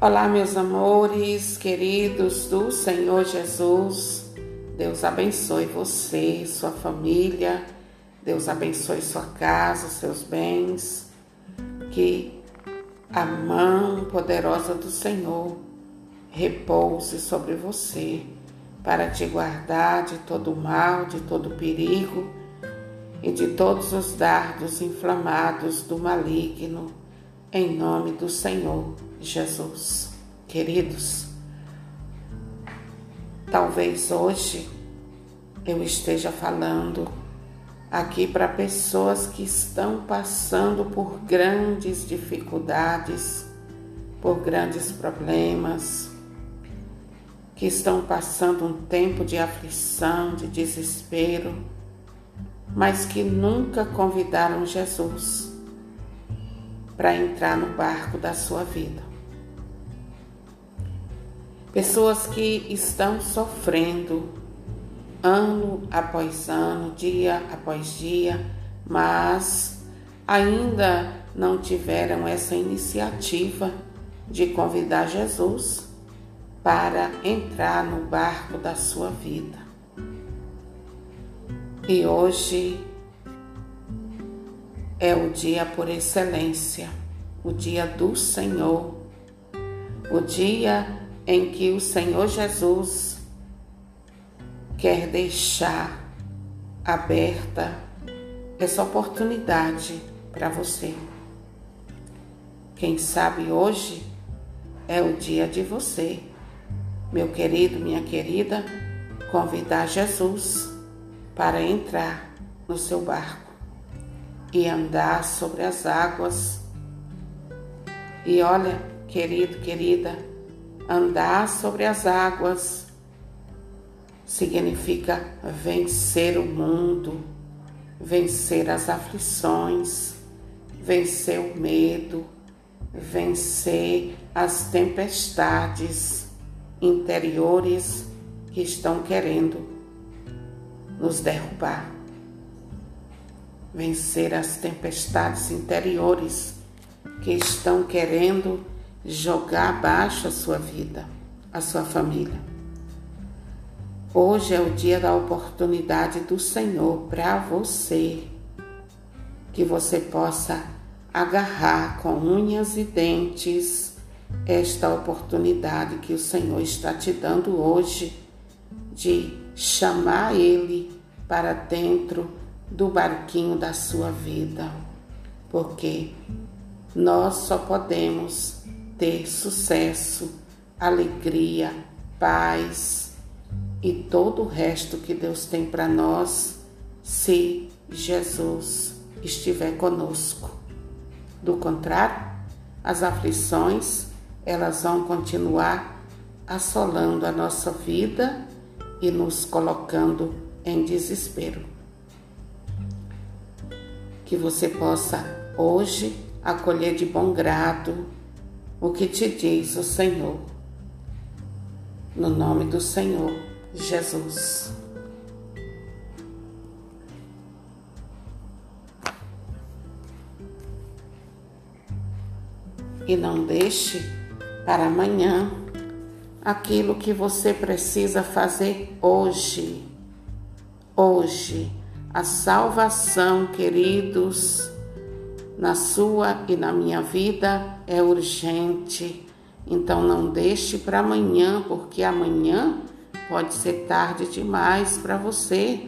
Olá, meus amores, queridos do Senhor Jesus. Deus abençoe você, sua família. Deus abençoe sua casa, seus bens. Que a mão poderosa do Senhor repouse sobre você para te guardar de todo mal, de todo perigo e de todos os dardos inflamados do maligno, em nome do Senhor Jesus. Queridos, talvez hoje eu esteja falando aqui para pessoas que estão passando por grandes dificuldades, por grandes problemas, que estão passando um tempo de aflição, de desespero, mas que nunca convidaram Jesus para entrar no barco da sua vida. Pessoas que estão sofrendo ano após ano, dia após dia, mas ainda não tiveram essa iniciativa de convidar Jesus para entrar no barco da sua vida. E hoje é o dia por excelência, o dia do Senhor, o dia em que o Senhor Jesus quer deixar aberta essa oportunidade para você. Quem sabe hoje é o dia de você, meu querido, minha querida, convidar Jesus para entrar no seu barco e andar sobre as águas. E olha, querido, querida, andar sobre as águas significa vencer o mundo, vencer as aflições, vencer o medo, vencer as tempestades interiores que estão querendo nos derrubar vencer as tempestades interiores que estão querendo jogar abaixo a sua vida, a sua família. Hoje é o dia da oportunidade do Senhor para você, que você possa agarrar com unhas e dentes esta oportunidade que o Senhor está te dando hoje de chamar Ele para dentro do barquinho da sua vida, porque nós só podemos ter sucesso, alegria, paz e todo o resto que Deus tem para nós se Jesus estiver conosco. Do contrário, as aflições elas vão continuar assolando a nossa vida e nos colocando em desespero que você possa hoje acolher de bom grado o que te diz o Senhor. No nome do Senhor Jesus. E não deixe para amanhã aquilo que você precisa fazer hoje. Hoje a salvação, queridos, na sua e na minha vida é urgente. Então não deixe para amanhã, porque amanhã pode ser tarde demais para você.